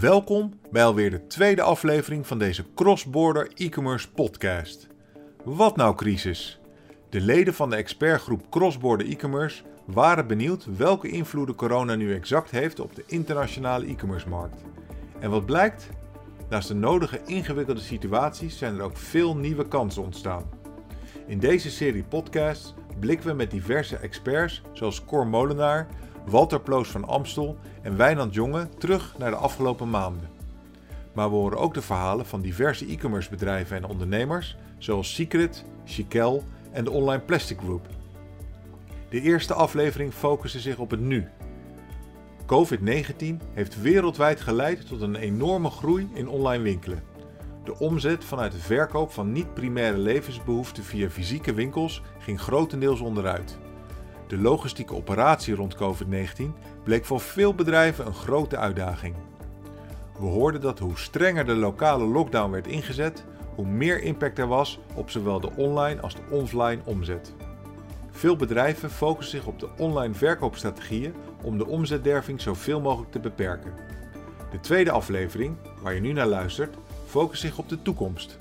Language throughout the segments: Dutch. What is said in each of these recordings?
Welkom bij alweer de tweede aflevering van deze Cross-Border E-commerce podcast. Wat nou crisis? De leden van de expertgroep Cross-Border E-commerce waren benieuwd welke invloeden corona nu exact heeft op de internationale e-commerce markt. En wat blijkt? Naast de nodige ingewikkelde situaties zijn er ook veel nieuwe kansen ontstaan. In deze serie podcasts blikken we met diverse experts zoals Cor Molenaar, Walter Ploos van Amstel en Wijnand Jonge terug naar de afgelopen maanden. Maar we horen ook de verhalen van diverse e-commerce bedrijven en ondernemers zoals Secret, Chiquel en de Online Plastic Group. De eerste aflevering focuste zich op het nu. COVID-19 heeft wereldwijd geleid tot een enorme groei in online winkelen. De omzet vanuit de verkoop van niet-primaire levensbehoeften via fysieke winkels ging grotendeels onderuit. De logistieke operatie rond COVID-19 bleek voor veel bedrijven een grote uitdaging. We hoorden dat hoe strenger de lokale lockdown werd ingezet, hoe meer impact er was op zowel de online als de offline omzet. Veel bedrijven focussen zich op de online verkoopstrategieën om de omzetderving zoveel mogelijk te beperken. De tweede aflevering, waar je nu naar luistert, focust zich op de toekomst.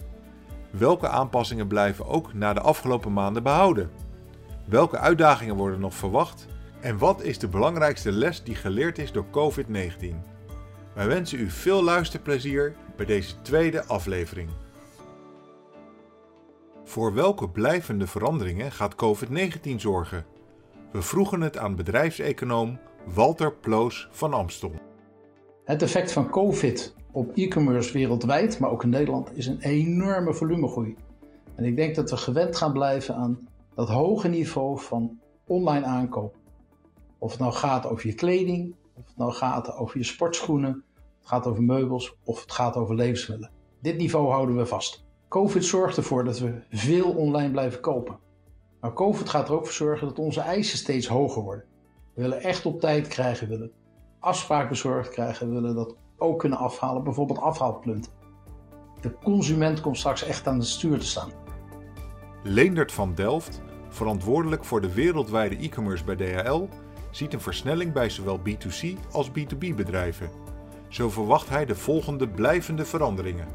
Welke aanpassingen blijven ook na de afgelopen maanden behouden? Welke uitdagingen worden nog verwacht? En wat is de belangrijkste les die geleerd is door COVID-19? Wij wensen u veel luisterplezier bij deze tweede aflevering. Voor welke blijvende veranderingen gaat COVID-19 zorgen? We vroegen het aan bedrijfseconoom Walter Ploos van Amstel. Het effect van COVID op e-commerce wereldwijd, maar ook in Nederland, is een enorme volumegroei. En ik denk dat we gewend gaan blijven aan dat hoge niveau van online aankoop. Of het nou gaat over je kleding, of het nou gaat over je sportschoenen, het gaat over meubels of het gaat over levensmiddelen. Dit niveau houden we vast. COVID zorgt ervoor dat we veel online blijven kopen. Maar COVID gaat er ook voor zorgen dat onze eisen steeds hoger worden. We willen echt op tijd krijgen, we willen afspraak bezorgd krijgen, we willen dat ook kunnen afhalen, bijvoorbeeld afhaalpunten. De consument komt straks echt aan het stuur te staan. Leendert van Delft, verantwoordelijk voor de wereldwijde e-commerce bij DHL, ziet een versnelling bij zowel B2C als B2B bedrijven. Zo verwacht hij de volgende blijvende veranderingen.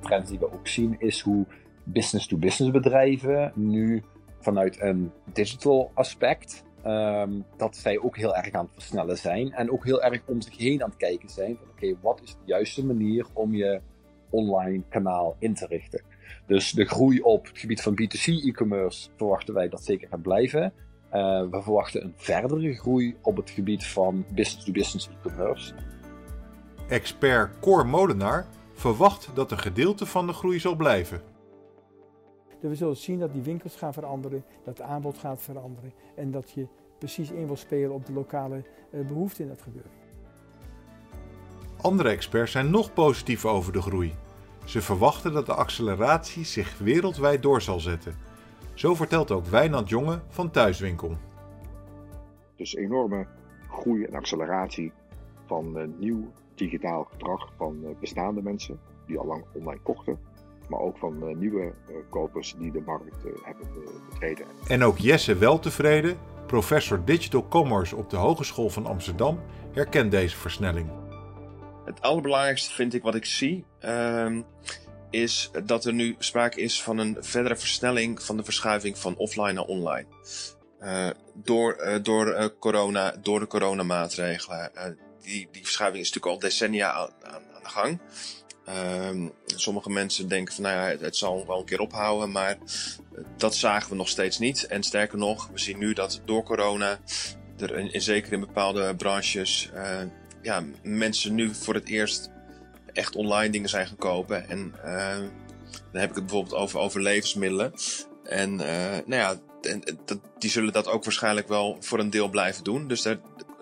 Trends die we ook zien is hoe business-to-business bedrijven nu vanuit een digital aspect um, dat zij ook heel erg aan het versnellen zijn en ook heel erg om zich heen aan het kijken zijn oké, wat is de juiste manier om je online kanaal in te richten. Dus de groei op het gebied van B2C e-commerce verwachten wij dat zeker gaat blijven. Uh, we verwachten een verdere groei op het gebied van business-to-business e-commerce. Expert Cor Molenaar verwacht dat een gedeelte van de groei zal blijven. we zullen zien dat die winkels gaan veranderen, dat het aanbod gaat veranderen en dat je precies in wil spelen op de lokale uh, behoefte in dat gebeuren. Andere experts zijn nog positiever over de groei. Ze verwachten dat de acceleratie zich wereldwijd door zal zetten. Zo vertelt ook Wijnand Jonge van Thuiswinkel. Dus enorme groei en acceleratie van uh, nieuw digitaal gedrag van uh, bestaande mensen die al lang online kochten. Maar ook van uh, nieuwe kopers die de markt hebben betreden. En ook Jesse Weltevreden, professor Digital Commerce op de Hogeschool van Amsterdam, herkent deze versnelling. Het allerbelangrijkste vind ik wat ik zie, uh, is dat er nu sprake is van een verdere versnelling van de verschuiving van offline naar online. Uh, door uh, door uh, corona, door de coronamaatregelen. die, die verschuiving is natuurlijk al decennia aan, aan, de gang. Ehm, sommige mensen denken van nou ja, het, het zal wel een keer ophouden, maar dat zagen we nog steeds niet. En sterker nog, we zien nu dat door corona er in, in zeker in bepaalde branches ja, mensen nu voor het eerst echt online dingen zijn gaan kopen. En uh, dan heb ik het bijvoorbeeld over, over levensmiddelen. En uh, nou ja, en, die zullen dat ook waarschijnlijk wel voor een deel blijven doen. Dus,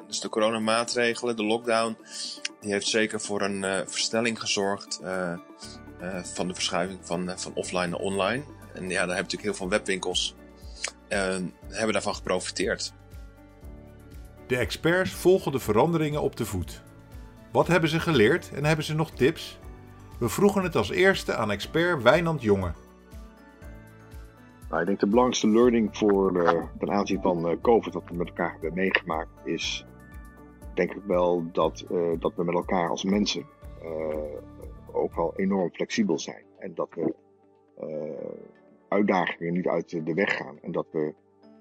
dus de coronamaatregelen, de lockdown, die heeft zeker voor een uh, versnelling gezorgd van de verschuiving van, van offline naar online. En ja, daar hebben natuurlijk heel veel webwinkels hebben daarvan geprofiteerd. De experts volgen de veranderingen op de voet. Wat hebben ze geleerd en hebben ze nog tips? We vroegen het als eerste aan expert Wijnand Jonge. Nou, ik denk de belangrijkste learning voor uh, ten aanzien van uh, COVID, wat we met elkaar hebben meegemaakt, is denk ik wel dat, uh, dat we met elkaar als mensen ook wel enorm flexibel zijn. En dat we uitdagingen niet uit de weg gaan. En dat we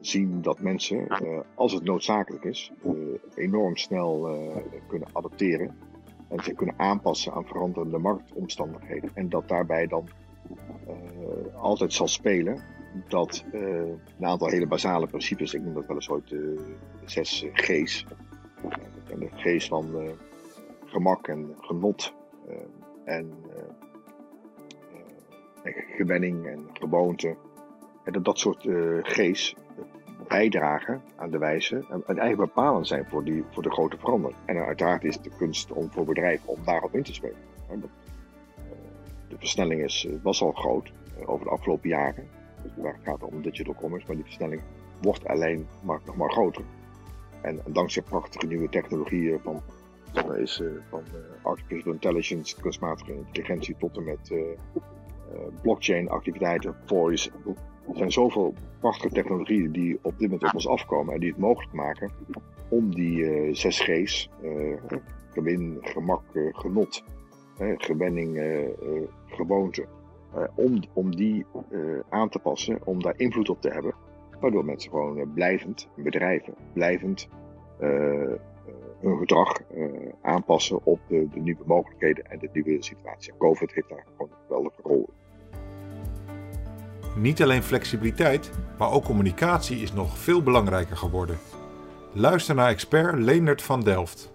zien dat mensen, als het noodzakelijk is, enorm snel kunnen adapteren. En zich kunnen aanpassen aan veranderende marktomstandigheden. En dat daarbij dan altijd zal spelen dat uh, een aantal hele basale principes, ik noem dat wel eens ooit de zes G's. En de G's van uh, gemak en genot en gewenning en gewoonte. En dat dat soort G's bijdragen aan de wijze en, en eigenlijk bepalend zijn voor, die, voor de grote verandering. En uiteraard is de kunst om voor bedrijven om daarop in te spelen. De versnelling is, was al groot over de afgelopen jaren waar het gaat om digital commerce, maar die versnelling wordt alleen maar, nog maar groter. En, dankzij prachtige nieuwe technologieën van, van, is, van artificial intelligence, kunstmatige intelligentie tot en met blockchain activiteiten, voice. Er zijn zoveel prachtige technologieën die op dit moment op ons afkomen en die het mogelijk maken om die 6 G's, gewin, gemak, genot, gewenning, gewoonte, uh, om, om die uh, aan te passen, om daar invloed op te hebben. Waardoor mensen gewoon uh, blijvend, bedrijven, blijvend hun gedrag aanpassen op de, de, nieuwe mogelijkheden en de nieuwe situatie. COVID heeft daar gewoon een geweldige rol in. Niet alleen flexibiliteit, maar ook communicatie is nog veel belangrijker geworden. Luister naar expert Leendert van Delft.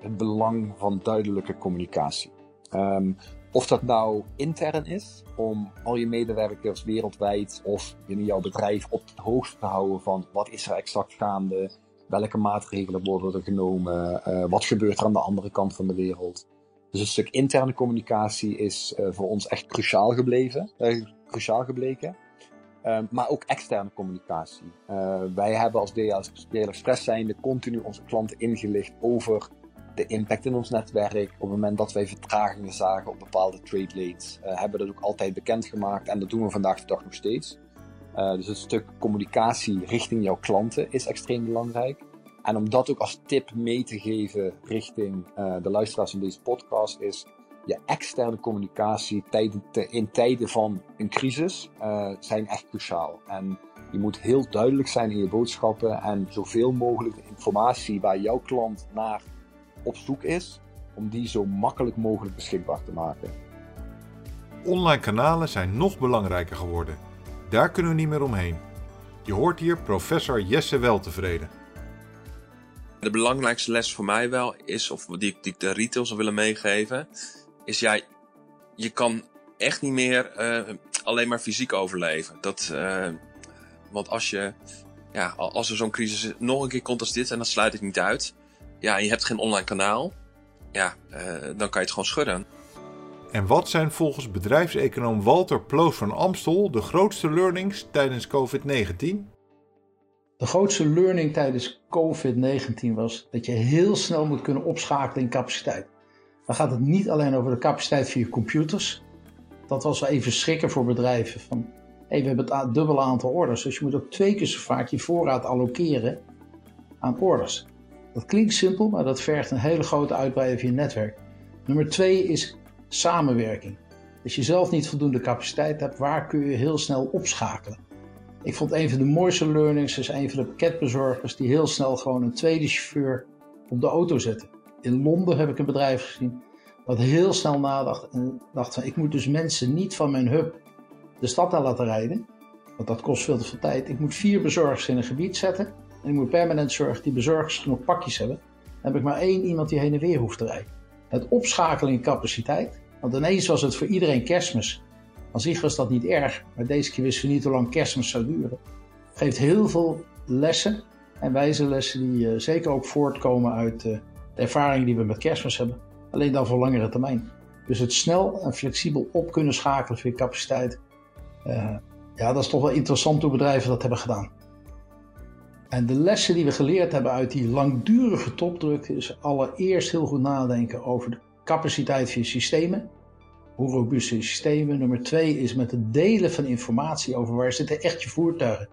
Het belang van duidelijke communicatie. Um, of dat nou intern is, om al je medewerkers wereldwijd of in jouw bedrijf op de hoogte te houden van wat is er exact gaande, welke maatregelen worden er genomen, uh, wat gebeurt er aan de andere kant van de wereld. Dus een stuk interne communicatie is uh, voor ons echt cruciaal gebleven, uh, cruciaal gebleken. Um, maar ook externe communicatie. wij hebben als DL Express zijnde continu onze klanten ingelicht over de impact in ons netwerk. Op het moment dat wij vertragingen zagen op bepaalde trade lanes, uh, hebben we dat ook altijd bekendgemaakt. En dat doen we vandaag de dag nog steeds. Uh, dus het stuk communicatie richting jouw klanten is extreem belangrijk. En om dat ook als tip mee te geven richting uh, de luisteraars van deze podcast is je externe communicatie tijden te, in tijden van een crisis zijn echt cruciaal. En je moet heel duidelijk zijn in je boodschappen en zoveel mogelijk de informatie waar jouw klant naar op zoek is, om die zo makkelijk mogelijk beschikbaar te maken. Online kanalen zijn nog belangrijker geworden. Daar kunnen we niet meer omheen. Je hoort hier professor Jesse Weltevreden. De belangrijkste les voor mij wel is, of die, die ik de retail zou willen meegeven, is ja, je kan echt niet meer uh, alleen maar fysiek overleven. Dat, uh, want als je, ja, als er zo'n crisis nog een keer komt als dit, en dat sluit ik niet uit, ja, je hebt geen online kanaal, ja, uh, dan kan je het gewoon schudden. En wat zijn volgens bedrijfseconoom Walter Ploos van Amstel de grootste learnings tijdens COVID-19? De grootste learning tijdens COVID-19 was dat je heel snel moet kunnen opschakelen in capaciteit. Dan gaat het niet alleen over de capaciteit van je computers. Dat was wel even schrikken voor bedrijven. Van, hey, we hebben het dubbele aantal orders, dus je moet ook twee keer zo vaak je voorraad allokeren aan orders. Dat klinkt simpel, maar dat vergt een hele grote uitbreiding van je netwerk. Nummer twee is samenwerking. Als je zelf niet voldoende capaciteit hebt, waar kun je heel snel opschakelen? Ik vond een van de mooiste learnings is een van de pakketbezorgers die heel snel gewoon een tweede chauffeur op de auto zette. In Londen heb ik een bedrijf gezien dat heel snel nadacht en dacht van ik moet dus mensen niet van mijn hub de stad aan laten rijden, want dat kost veel te veel tijd. Ik moet vier bezorgers in een gebied zetten en ik moet permanent zorgen dat die bezorgers genoeg pakjes hebben. Dan heb ik maar één iemand die heen en weer hoeft te rijden. Het opschakelen in capaciteit. Want ineens was het voor iedereen kerstmis. Aan zich was dat niet erg, maar deze keer wisten we niet hoe lang kerstmis zou duren. Geeft heel veel lessen en wijze lessen die uh, zeker ook voortkomen uit uh, de ervaringen die we met kerstmis hebben. Alleen dan voor langere termijn. Dus het snel en flexibel op kunnen schakelen voor je capaciteit. Uh, ja, dat is toch wel interessant hoe bedrijven dat hebben gedaan. En de lessen die we geleerd hebben uit die langdurige topdruk is allereerst heel goed nadenken over de capaciteit van je systemen. Hoe robuust zijn je systemen? Nummer twee is met het delen van informatie over waar zitten echt je voertuigen.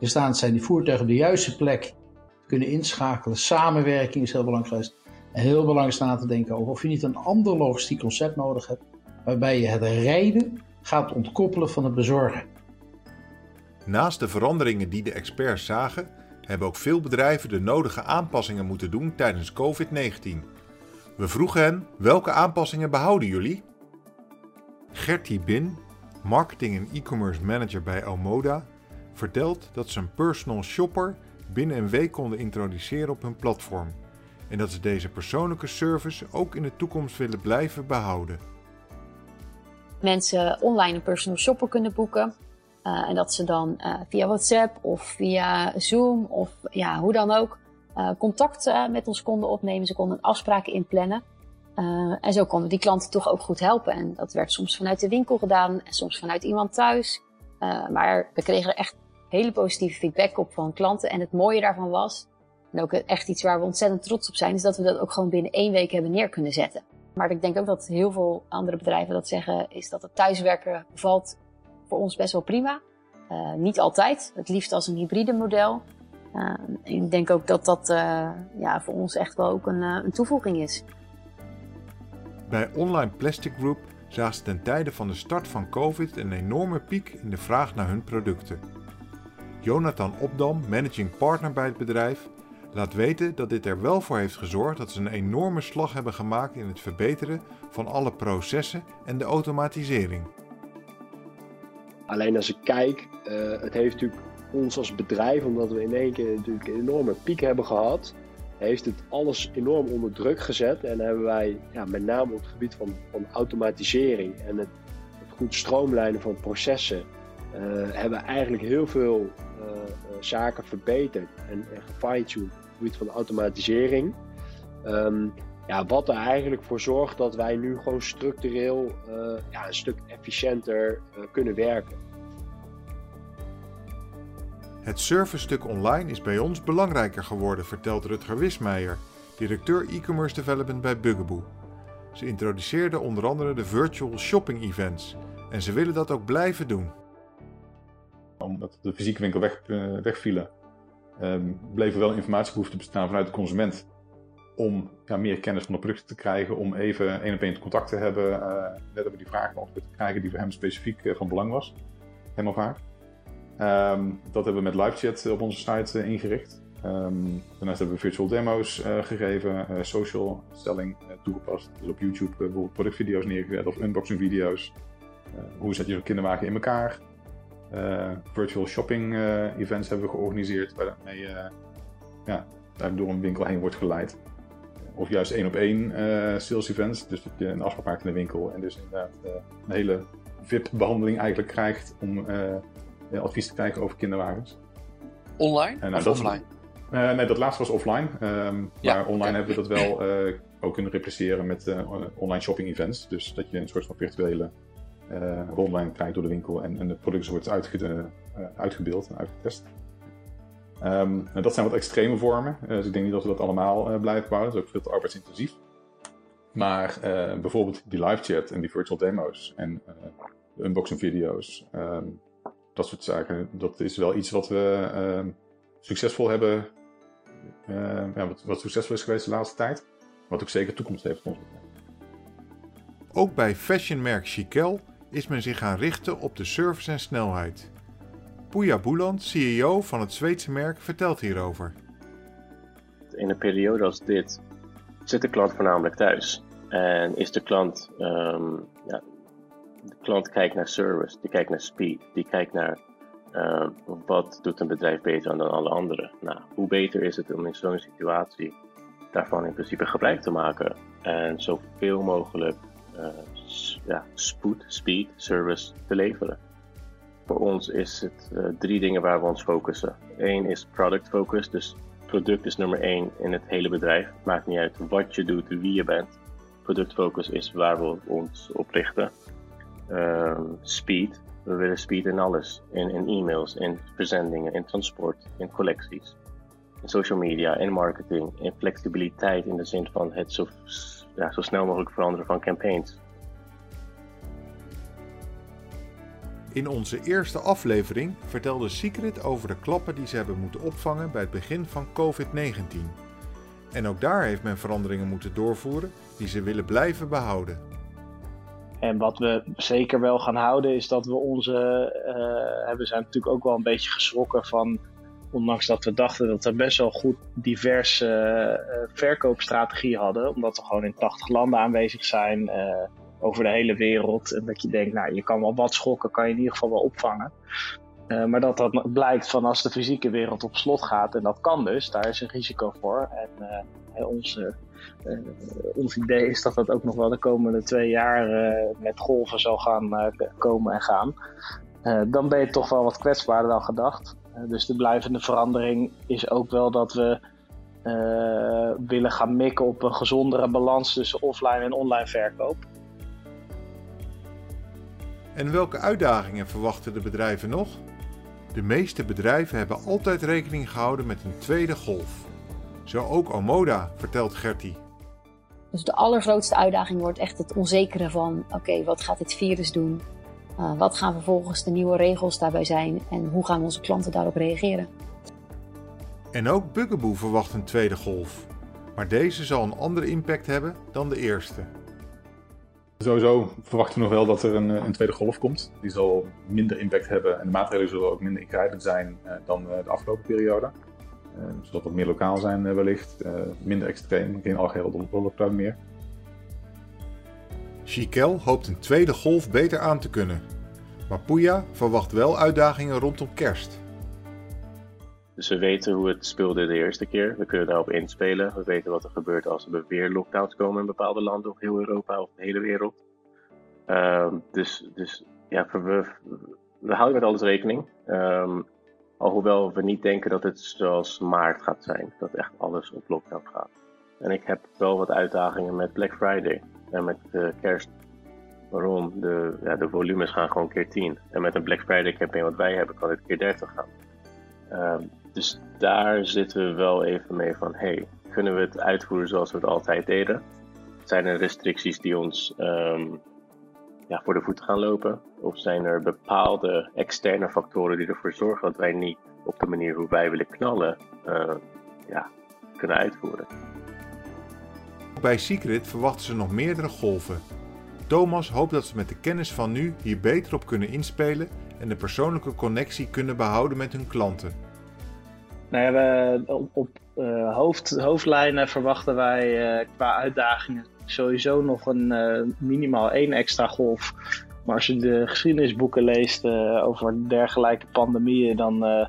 Er staan zijn die voertuigen op de juiste plek kunnen inschakelen. Samenwerking is heel belangrijk geweest. heel belangrijk na te denken over of je niet een ander logistiek concept nodig hebt, waarbij je het rijden gaat ontkoppelen van het bezorgen. Naast de veranderingen die de experts zagen, hebben ook veel bedrijven de nodige aanpassingen moeten doen tijdens COVID-19. We vroegen hen welke aanpassingen behouden jullie? Gertie Bin, marketing en e-commerce manager bij Almoda, vertelt dat een personal shopper binnen een week konden introduceren op hun platform en dat ze deze persoonlijke service ook in de toekomst willen blijven behouden. Mensen online een personal shopper kunnen boeken. Uh, en dat ze dan uh, via WhatsApp of via Zoom of ja, hoe dan ook uh, contact met ons konden opnemen. Ze konden afspraken inplannen. en zo konden die klanten toch ook goed helpen. En dat werd soms vanuit de winkel gedaan en soms vanuit iemand thuis. maar we kregen er echt hele positieve feedback op van klanten. En het mooie daarvan was, en ook echt iets waar we ontzettend trots op zijn, is dat we dat ook gewoon binnen één week hebben neer kunnen zetten. Maar ik denk ook dat heel veel andere bedrijven dat zeggen, is dat het thuiswerken valt voor ons best wel prima. Uh, niet altijd, het liefst als een hybride model. Uh, ik denk ook dat dat uh, ja, voor ons echt wel ook een, een toevoeging is. Bij Online Plastic Group zagen ze ten tijde van de start van COVID een enorme piek in de vraag naar hun producten. Jonathan Opdam, managing partner bij het bedrijf, laat weten dat dit er wel voor heeft gezorgd dat ze een enorme slag hebben gemaakt in het verbeteren van alle processen en de automatisering. Alleen als ik kijk, uh, het heeft natuurlijk ons als bedrijf, omdat we in één keer natuurlijk een enorme piek hebben gehad, heeft het alles enorm onder druk gezet. En hebben wij, ja, met name op het gebied van, van automatisering en het, het goed stroomlijnen van processen, uh, hebben eigenlijk heel veel zaken verbeterd en, en gefine-tuned op het gebied van automatisering. Um, ja, wat er eigenlijk voor zorgt dat wij nu gewoon structureel uh, ja, een stuk efficiënter kunnen werken. Het servicestuk online is bij ons belangrijker geworden, vertelt Rutger Wismeijer, directeur e-commerce development bij Bugaboo. Ze introduceerden onder andere de virtual shopping events en ze willen dat ook blijven doen. Omdat de fysieke winkel weg, uh, wegvielen, um, wel informatiebehoefte bestaan vanuit de consument om ja, meer kennis van de producten te krijgen, om even één op één contact te hebben, uh, net hebben die vragen beantwoord te krijgen die voor hem specifiek uh, van belang was. Helemaal vaak. Um, dat hebben we met LiveChat op onze site ingericht. Um, daarnaast hebben we virtual demo's gegeven, social selling toegepast. Dus op YouTube bijvoorbeeld productvideo's neergezet of unboxing video's. hoe zet je zo'n kinderwagen in elkaar? Virtual shopping events hebben we georganiseerd, waarmee je ja, door een winkel heen wordt geleid of juist één op één sales events. Dus dat je een afspraak maakt in de winkel en dus inderdaad een hele VIP-behandeling eigenlijk krijgt om advies te krijgen over kinderwagens. Online en, of offline? nee, dat laatste was offline. Um, ja, maar online hebben we dat wel ook kunnen repliceren met online shopping events. Dus dat je een soort van virtuele rondlijn krijgt door de winkel en, en de producten wordt uitge uitgebeeld en uitgetest. Um, dat zijn wat extreme vormen, uh, dus ik denk niet dat we dat allemaal uh, blijven bouwen. Dat is ook veel te arbeidsintensief. Maar uh, bijvoorbeeld die live chat en die virtual demo's en de unboxing video's, um, dat soort zaken, dat is wel iets wat we ehm, succesvol hebben, wat, wat, succesvol is geweest de laatste tijd. Wat ook zeker toekomst heeft voor ons. Ook bij fashionmerk Chiquel is men zich gaan richten op de service en snelheid. Pooja Boeland, CEO van het Zweedse merk, vertelt hierover. In een periode als dit zit de klant voornamelijk thuis. En is de klant, um, ja, de klant kijkt naar service, die kijkt naar speed, die kijkt naar uh, wat doet een bedrijf beter dan alle anderen. Nou, hoe beter is het om in zo'n situatie daarvan in principe gebruik te maken en zoveel mogelijk ja, spoed, speed, service te leveren. Voor ons is het uh, drie dingen waar we ons focussen. Eén is product focus, dus product is nummer één in het hele bedrijf. Het maakt niet uit wat je doet, wie je bent. Product focus is waar we ons op richten. Uh, speed, we willen speed in alles. In, in e-mails, in verzendingen, in transport, in collecties. In social media, in marketing, in flexibiliteit in de zin van het zo, ja, zo snel mogelijk veranderen van campaigns. In onze eerste aflevering vertelde Secret over de klappen die ze hebben moeten opvangen bij het begin van COVID-19. En ook daar heeft men veranderingen moeten doorvoeren die ze willen blijven behouden. En wat we zeker wel gaan houden is dat we onze. Uh, we zijn natuurlijk ook wel een beetje geschrokken van. Ondanks dat we dachten dat we best wel goed diverse uh, verkoopstrategie hadden. Omdat we gewoon in 80 landen aanwezig zijn. Uh, over de hele wereld. En dat je denkt, nou, je kan wel wat schokken, kan je in ieder geval wel opvangen. Maar dat dat blijkt van als de fysieke wereld op slot gaat, en dat kan dus, daar is een risico voor. En uh, ons, ons idee is dat dat ook nog wel de komende twee jaar met golven zal gaan komen en gaan. dan ben je toch wel wat kwetsbaarder dan gedacht. Dus de blijvende verandering is ook wel dat we willen gaan mikken op een gezondere balans tussen offline en online verkoop. En welke uitdagingen verwachten de bedrijven nog? De meeste bedrijven hebben altijd rekening gehouden met een tweede golf. Zo ook Omoda, vertelt Gertie. Dus de allergrootste uitdaging wordt echt het onzekere van: oké, wat gaat dit virus doen? Uh, wat gaan vervolgens de nieuwe regels daarbij zijn en hoe gaan onze klanten daarop reageren? En ook Bugaboo verwacht een tweede golf. Maar deze zal een andere impact hebben dan de eerste. Sowieso verwachten we nog wel dat er een, een, tweede golf komt. Die zal minder impact hebben en de maatregelen zullen ook minder ingrijpend zijn uh, dan uh, de afgelopen periode. Uh, zal wat meer lokaal zijn wellicht, minder extreem, geen algehele lockdown meer. Chiquel hoopt een tweede golf beter aan te kunnen. Maar Puya verwacht wel uitdagingen rondom kerst. Dus we weten hoe het speelde de eerste keer. We kunnen daarop inspelen. We weten wat er gebeurt als er weer lockdowns komen in bepaalde landen, of heel Europa of de hele wereld. Um, dus, dus ja, we, we houden met alles rekening. Um, alhoewel we niet denken dat het zoals maart gaat zijn. Dat echt alles op lockdown gaat. En ik heb wel wat uitdagingen met Black Friday en met de kerst. Waarom? De, ja, de volumes gaan gewoon keer 10. En met een Black Friday campaign wat wij hebben, kan het keer 30 gaan. Um, dus daar zitten we wel even mee van, hey, kunnen we het uitvoeren zoals we het altijd deden? Zijn er restricties die ons um, ja, voor de voeten gaan lopen? Of zijn er bepaalde externe factoren die ervoor zorgen dat wij niet op de manier hoe wij willen knallen, uh, ja, kunnen uitvoeren? Bij Secret verwachten ze nog meerdere golven. Thomas hoopt dat ze met de kennis van nu hier beter op kunnen inspelen en de persoonlijke connectie kunnen behouden met hun klanten. Nou ja, op, op uh, hoofd, hoofdlijnen verwachten wij uh, qua uitdagingen sowieso nog een uh, minimaal één extra golf. Maar als je de geschiedenisboeken leest over dergelijke pandemieën, dan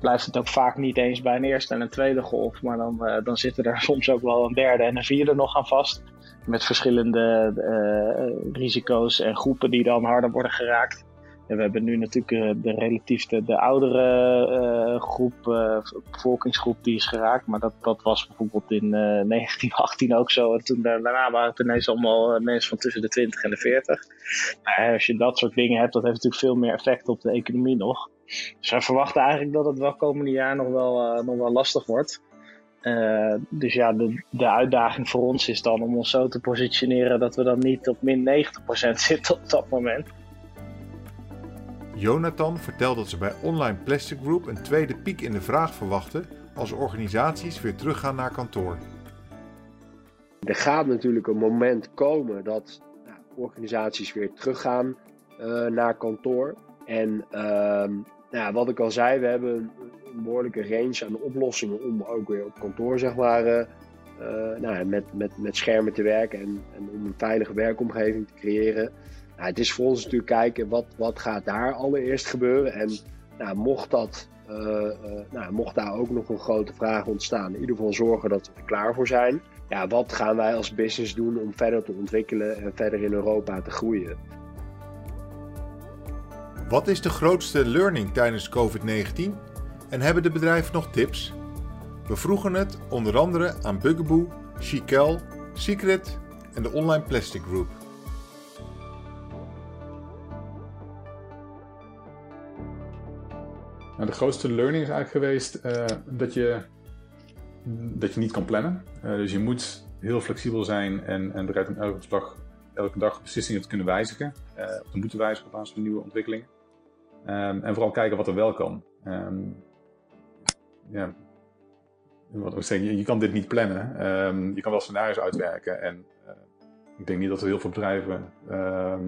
blijft het ook vaak niet eens bij een eerste en een tweede golf. Maar dan, dan zitten er soms ook wel een derde en een vierde nog aan vast. Met verschillende risico's en groepen die dan harder worden geraakt we hebben nu natuurlijk uh, de relatief de, de oudere groep, bevolkingsgroep die is geraakt. Maar dat, dat was bijvoorbeeld in 1918 ook zo. En toen daarna waren het ineens allemaal mensen van tussen de 20 en de 40. Nou, als je dat soort dingen hebt, dat heeft natuurlijk veel meer effect op de economie nog. Dus wij verwachten eigenlijk dat het wel komende jaar nog wel, nog wel lastig wordt. dus ja, de, de uitdaging voor ons is dan om ons zo te positioneren dat we dan niet op min 90% zitten op dat moment. Jonathan vertelt dat ze bij Online Plastic Group een tweede piek in de vraag verwachten als organisaties weer teruggaan naar kantoor. Er gaat natuurlijk een moment komen dat nou, organisaties weer teruggaan uh, naar kantoor. En uh, nou, wat ik al zei, we hebben een, behoorlijke range aan oplossingen om ook weer op kantoor zeg maar, uh, nou, met, met, met schermen te werken en, en om een veilige werkomgeving te creëren. Nou, het is voor ons natuurlijk kijken wat, wat gaat daar allereerst gebeuren. En nou, mocht, dat, uh, nou, mocht daar ook nog een grote vraag ontstaan, in ieder geval zorgen dat we er klaar voor zijn. Ja, wat gaan wij als business doen om verder te ontwikkelen en verder in Europa te groeien? Wat is de grootste learning tijdens COVID-19? En hebben de bedrijven nog tips? We vroegen het onder andere aan Bugaboo, Chiquel, Secret en de Online Plastic Group. Nou, de grootste learning is eigenlijk geweest uh, dat, je, dat je niet kan plannen. Uh, dus je moet heel flexibel zijn en, en bereid om elke dag, elke dag beslissingen te kunnen wijzigen. Uh, of te moeten wijzigen op basis van nieuwe ontwikkelingen. Um, en vooral kijken wat er wel kan. Um, ja, wat ik je, kan dit niet plannen. Um, je kan wel scenario's uitwerken. En uh, ik denk niet dat er heel veel bedrijven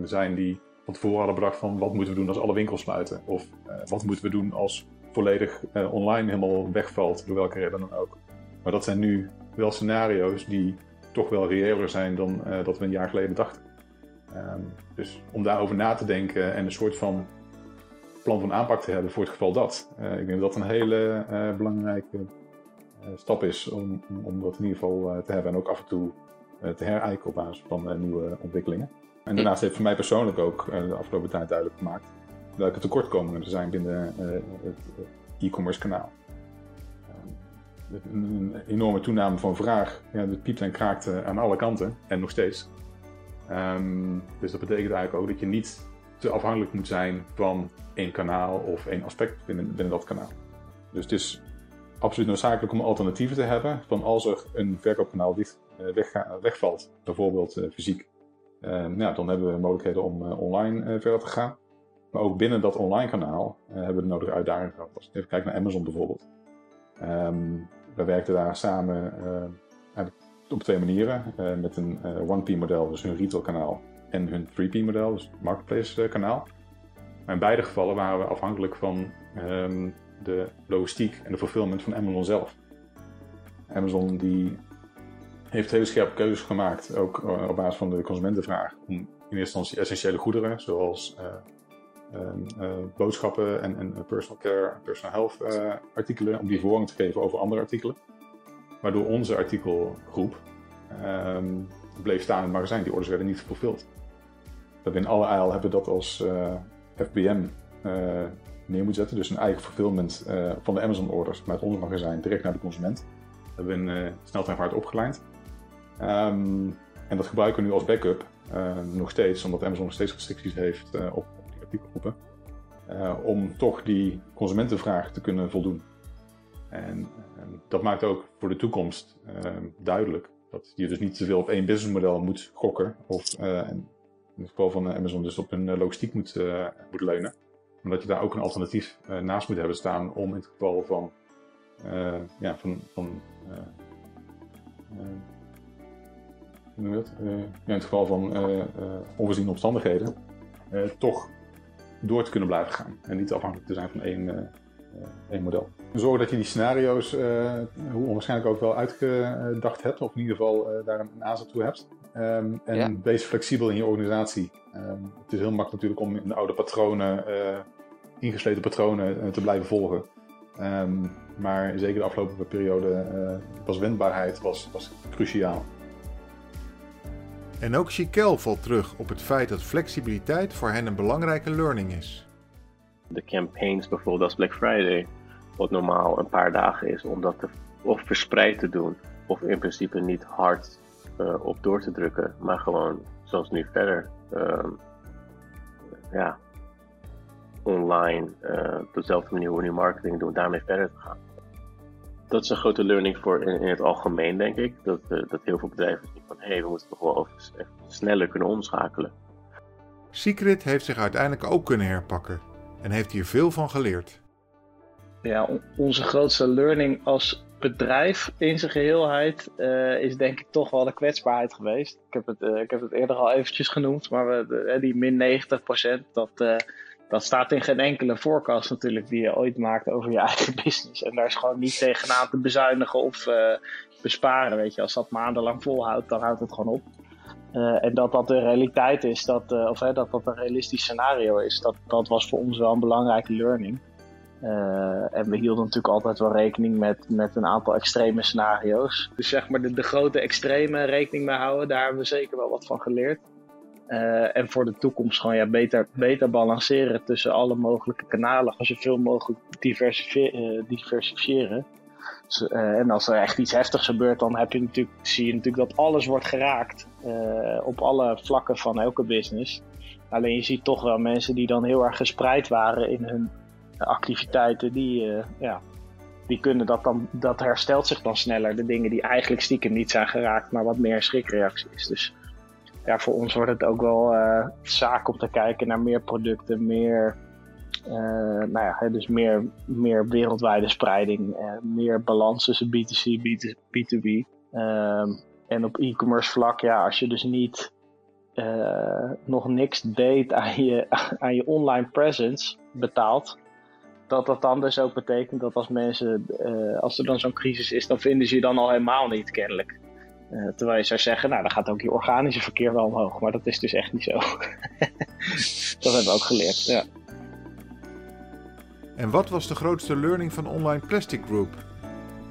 zijn die van tevoren hadden bedacht van wat moeten we doen als alle winkels sluiten. Of uh, wat moeten we doen als volledig online helemaal wegvalt, door welke reden dan ook. Maar dat zijn nu wel scenario's die toch wel reëler zijn dan dat we een jaar geleden dachten. Dus om daarover na te denken en een soort van plan van aanpak te hebben voor het geval dat. ik denk dat dat een hele belangrijke eh, stap is om, om dat in ieder geval eh, te hebben en ook af en toe eh, te herijken op basis van nieuwe ontwikkelingen. En daarnaast heeft voor mij persoonlijk ook de afgelopen tijd duidelijk gemaakt welke tekortkomingen er zijn binnen het e-commerce kanaal. Een enorme toename van vraag, ja, dat piept en kraakt aan alle kanten en nog steeds. Um, dus dat betekent eigenlijk ook dat je niet te afhankelijk moet zijn van één kanaal of één aspect binnen, binnen dat kanaal. Dus het is absoluut noodzakelijk om alternatieven te hebben. Van als er een verkoopkanaal dicht, uh, wegvalt, bijvoorbeeld uh, fysiek, ja, dan hebben we mogelijkheden om online verder te gaan. Maar ook binnen dat online kanaal hebben we de nodige uitdagingen gehad. Even kijk naar Amazon bijvoorbeeld. Um, we werkten daar samen op twee manieren. met een 1P model, dus hun retail kanaal. En hun 3P model, dus het marketplace kanaal. Maar in beide gevallen waren we afhankelijk van um, de logistiek en de fulfillment van Amazon zelf. Amazon die heeft hele scherpe keuzes gemaakt, ook eh, op basis van de consumentenvraag, om in eerste instantie essentiële goederen, zoals uh, uh, boodschappen en, personal care, personal health artikelen, om die voorrang te geven over andere artikelen. Waardoor onze artikelgroep ehm, bleef staan in het magazijn, die orders werden niet fulfilled. Dat in alle aisle hebben we dat als FBM neer moet zetten. Dus een eigen fulfillment uh, van de Amazon orders met ons magazijn direct naar de consument. Dat hebben we in uh, sneltreinvaart opgeleid. Um, en dat gebruiken we nu als backup nog steeds, omdat Amazon nog steeds restricties heeft op, op, die artikelgroepen. om toch die consumentenvraag te kunnen voldoen. En dat maakt ook voor de toekomst duidelijk dat je dus niet te veel op één businessmodel moet gokken. Of in het geval van Amazon dus op een logistiek moet, moet leunen omdat je daar ook een alternatief uh, naast moet hebben staan om in het geval van, uh, ja, van, van uh, in het geval van onvoorziene omstandigheden, toch door te kunnen blijven gaan. En niet afhankelijk te zijn van één, één model. Zorg dat je die scenario's, hoe onwaarschijnlijk ook wel uitgedacht hebt, of in ieder geval daar een aanzet toe hebt. Um, en ja. wees flexibel in je organisatie. Um, het is heel makkelijk natuurlijk om in de oude patronen, uh, ingesleten patronen uh, te blijven volgen. Um, maar zeker de afgelopen periode uh, was wendbaarheid was, was cruciaal. En ook Chiquel valt terug op het feit dat flexibiliteit voor hen een belangrijke learning is. De campaigns bijvoorbeeld als Black Friday, wat normaal een paar dagen is, om dat te, of verspreid te doen, of in principe niet hard uh, op door te drukken, maar gewoon zoals nu verder uh, ja, online uh, op dezelfde manier hoe nu marketing doen, daarmee verder te gaan. Dat is een grote learning voor in, in het algemeen, denk ik. Dat, uh, dat heel veel bedrijven zien van hé, hey, we moeten toch wel sneller kunnen omschakelen. Secret heeft zich uiteindelijk ook kunnen herpakken en heeft hier veel van geleerd. Ja, onze grootste learning als bedrijf in zijn geheelheid uh, is denk ik toch wel de kwetsbaarheid geweest. Ik heb het, uh, ik heb het eerder al eventjes genoemd, maar we, de, die min 90%, dat, dat staat in geen enkele forecast natuurlijk die je ooit maakt over je eigen business. En daar is gewoon niet tegenaan te bezuinigen of besparen. Weet je. Als dat maandenlang volhoudt, dan houdt het gewoon op. en dat dat de realiteit is, dat, of dat dat een realistisch scenario is, dat, dat was voor ons wel een belangrijke learning. Uh, en we hielden natuurlijk altijd wel rekening met, met een aantal extreme scenario's. Dus zeg maar de, de grote extreme rekening mee houden, daar hebben we zeker wel wat van geleerd. Uh, en voor de toekomst gewoon ja, beter, beter balanceren tussen alle mogelijke kanalen. Als je veel mogelijk diversifieren. diversifiëren. Dus, en als er echt iets heftigs gebeurt, dan heb je natuurlijk, zie je natuurlijk dat alles wordt geraakt. op alle vlakken van elke business. Alleen je ziet toch wel mensen die dan heel erg gespreid waren in hun activiteiten, die, uh, ja, die kunnen dat dan, dat herstelt zich dan sneller. De dingen die eigenlijk stiekem niet zijn geraakt, maar wat meer schrikreactie is. Dus ja, voor ons wordt het ook wel uh, zaak om te kijken naar meer producten, meer nou ja, dus meer, meer wereldwijde spreiding, meer balans tussen B2C, B2B. Ehm, en op e-commerce vlak, ja, als je dus niet nog niks deed aan je, aan je online presence betaalt, dat dat dan dus ook betekent dat als mensen, als er dan zo'n crisis is, dan vinden ze je dan al helemaal niet kennelijk. Uh, terwijl je zou zeggen, nou dan gaat ook je organische verkeer wel omhoog. Maar dat is dus echt niet zo. dat hebben we ook geleerd, ja. En wat was de grootste learning van Online Plastic Group?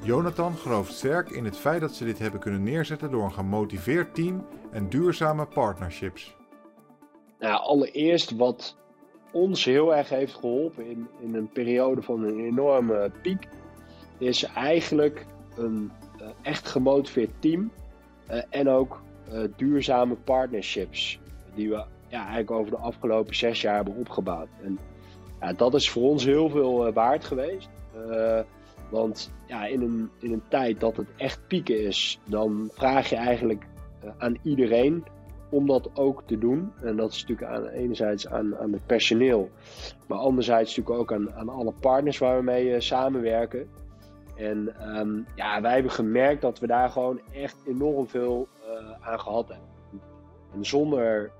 Jonathan gelooft sterk in het feit dat ze dit hebben kunnen neerzetten door een gemotiveerd team en duurzame partnerships. Nou, allereerst wat ons heel erg heeft geholpen in, in een periode van een enorme piek, is eigenlijk een uh, echt gemotiveerd team uh, en ook uh, duurzame partnerships die we ja, eigenlijk over de afgelopen zes jaar hebben opgebouwd. En ja, dat is voor ons heel veel waard geweest. want ja, in, een, in een tijd dat het echt pieken is, dan vraag je eigenlijk aan iedereen om dat ook te doen. En dat is natuurlijk aan, enerzijds aan, aan het personeel, maar anderzijds natuurlijk ook aan, aan alle partners waar we mee samenwerken. En um, ja, wij hebben gemerkt dat we daar gewoon echt enorm veel uh, aan gehad hebben. En zonder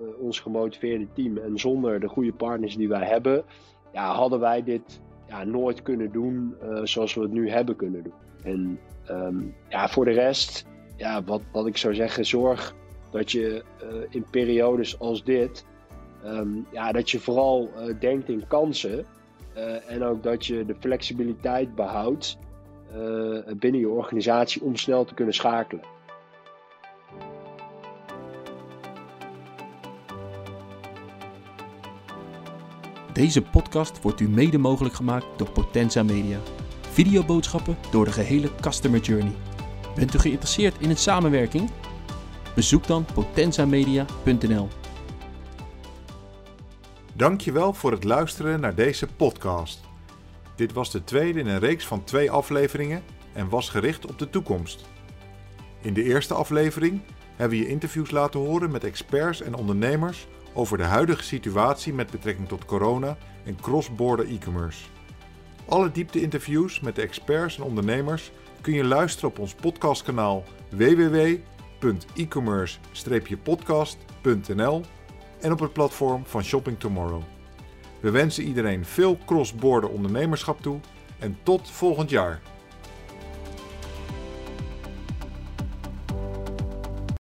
uh, ons gemotiveerde team en zonder de goede partners die wij hebben, ja, hadden wij dit ja, nooit kunnen doen zoals we het nu hebben kunnen doen. En um, ja, voor de rest, ja, wat, wat ik zou zeggen, zorg dat je in periodes als dit, um, ja, dat je vooral denkt in kansen. Uh, en ook dat je de flexibiliteit behoudt binnen je organisatie om snel te kunnen schakelen. Deze podcast wordt u mede mogelijk gemaakt door Potenza Media. Videoboodschappen door de gehele customer journey. Bent u geïnteresseerd in een samenwerking? Bezoek dan potenzamedia.nl. Dankjewel voor het luisteren naar deze podcast. Dit was de tweede in een reeks van twee afleveringen en was gericht op de toekomst. In de eerste aflevering hebben we je interviews laten horen met experts en ondernemers over de huidige situatie met betrekking tot corona en cross-border e-commerce. Alle diepte-interviews met de experts en ondernemers kun je luisteren op ons podcastkanaal www.ecommerce-podcast.nl en op het platform van Shopping Tomorrow. We wensen iedereen veel cross-border ondernemerschap toe en tot volgend jaar.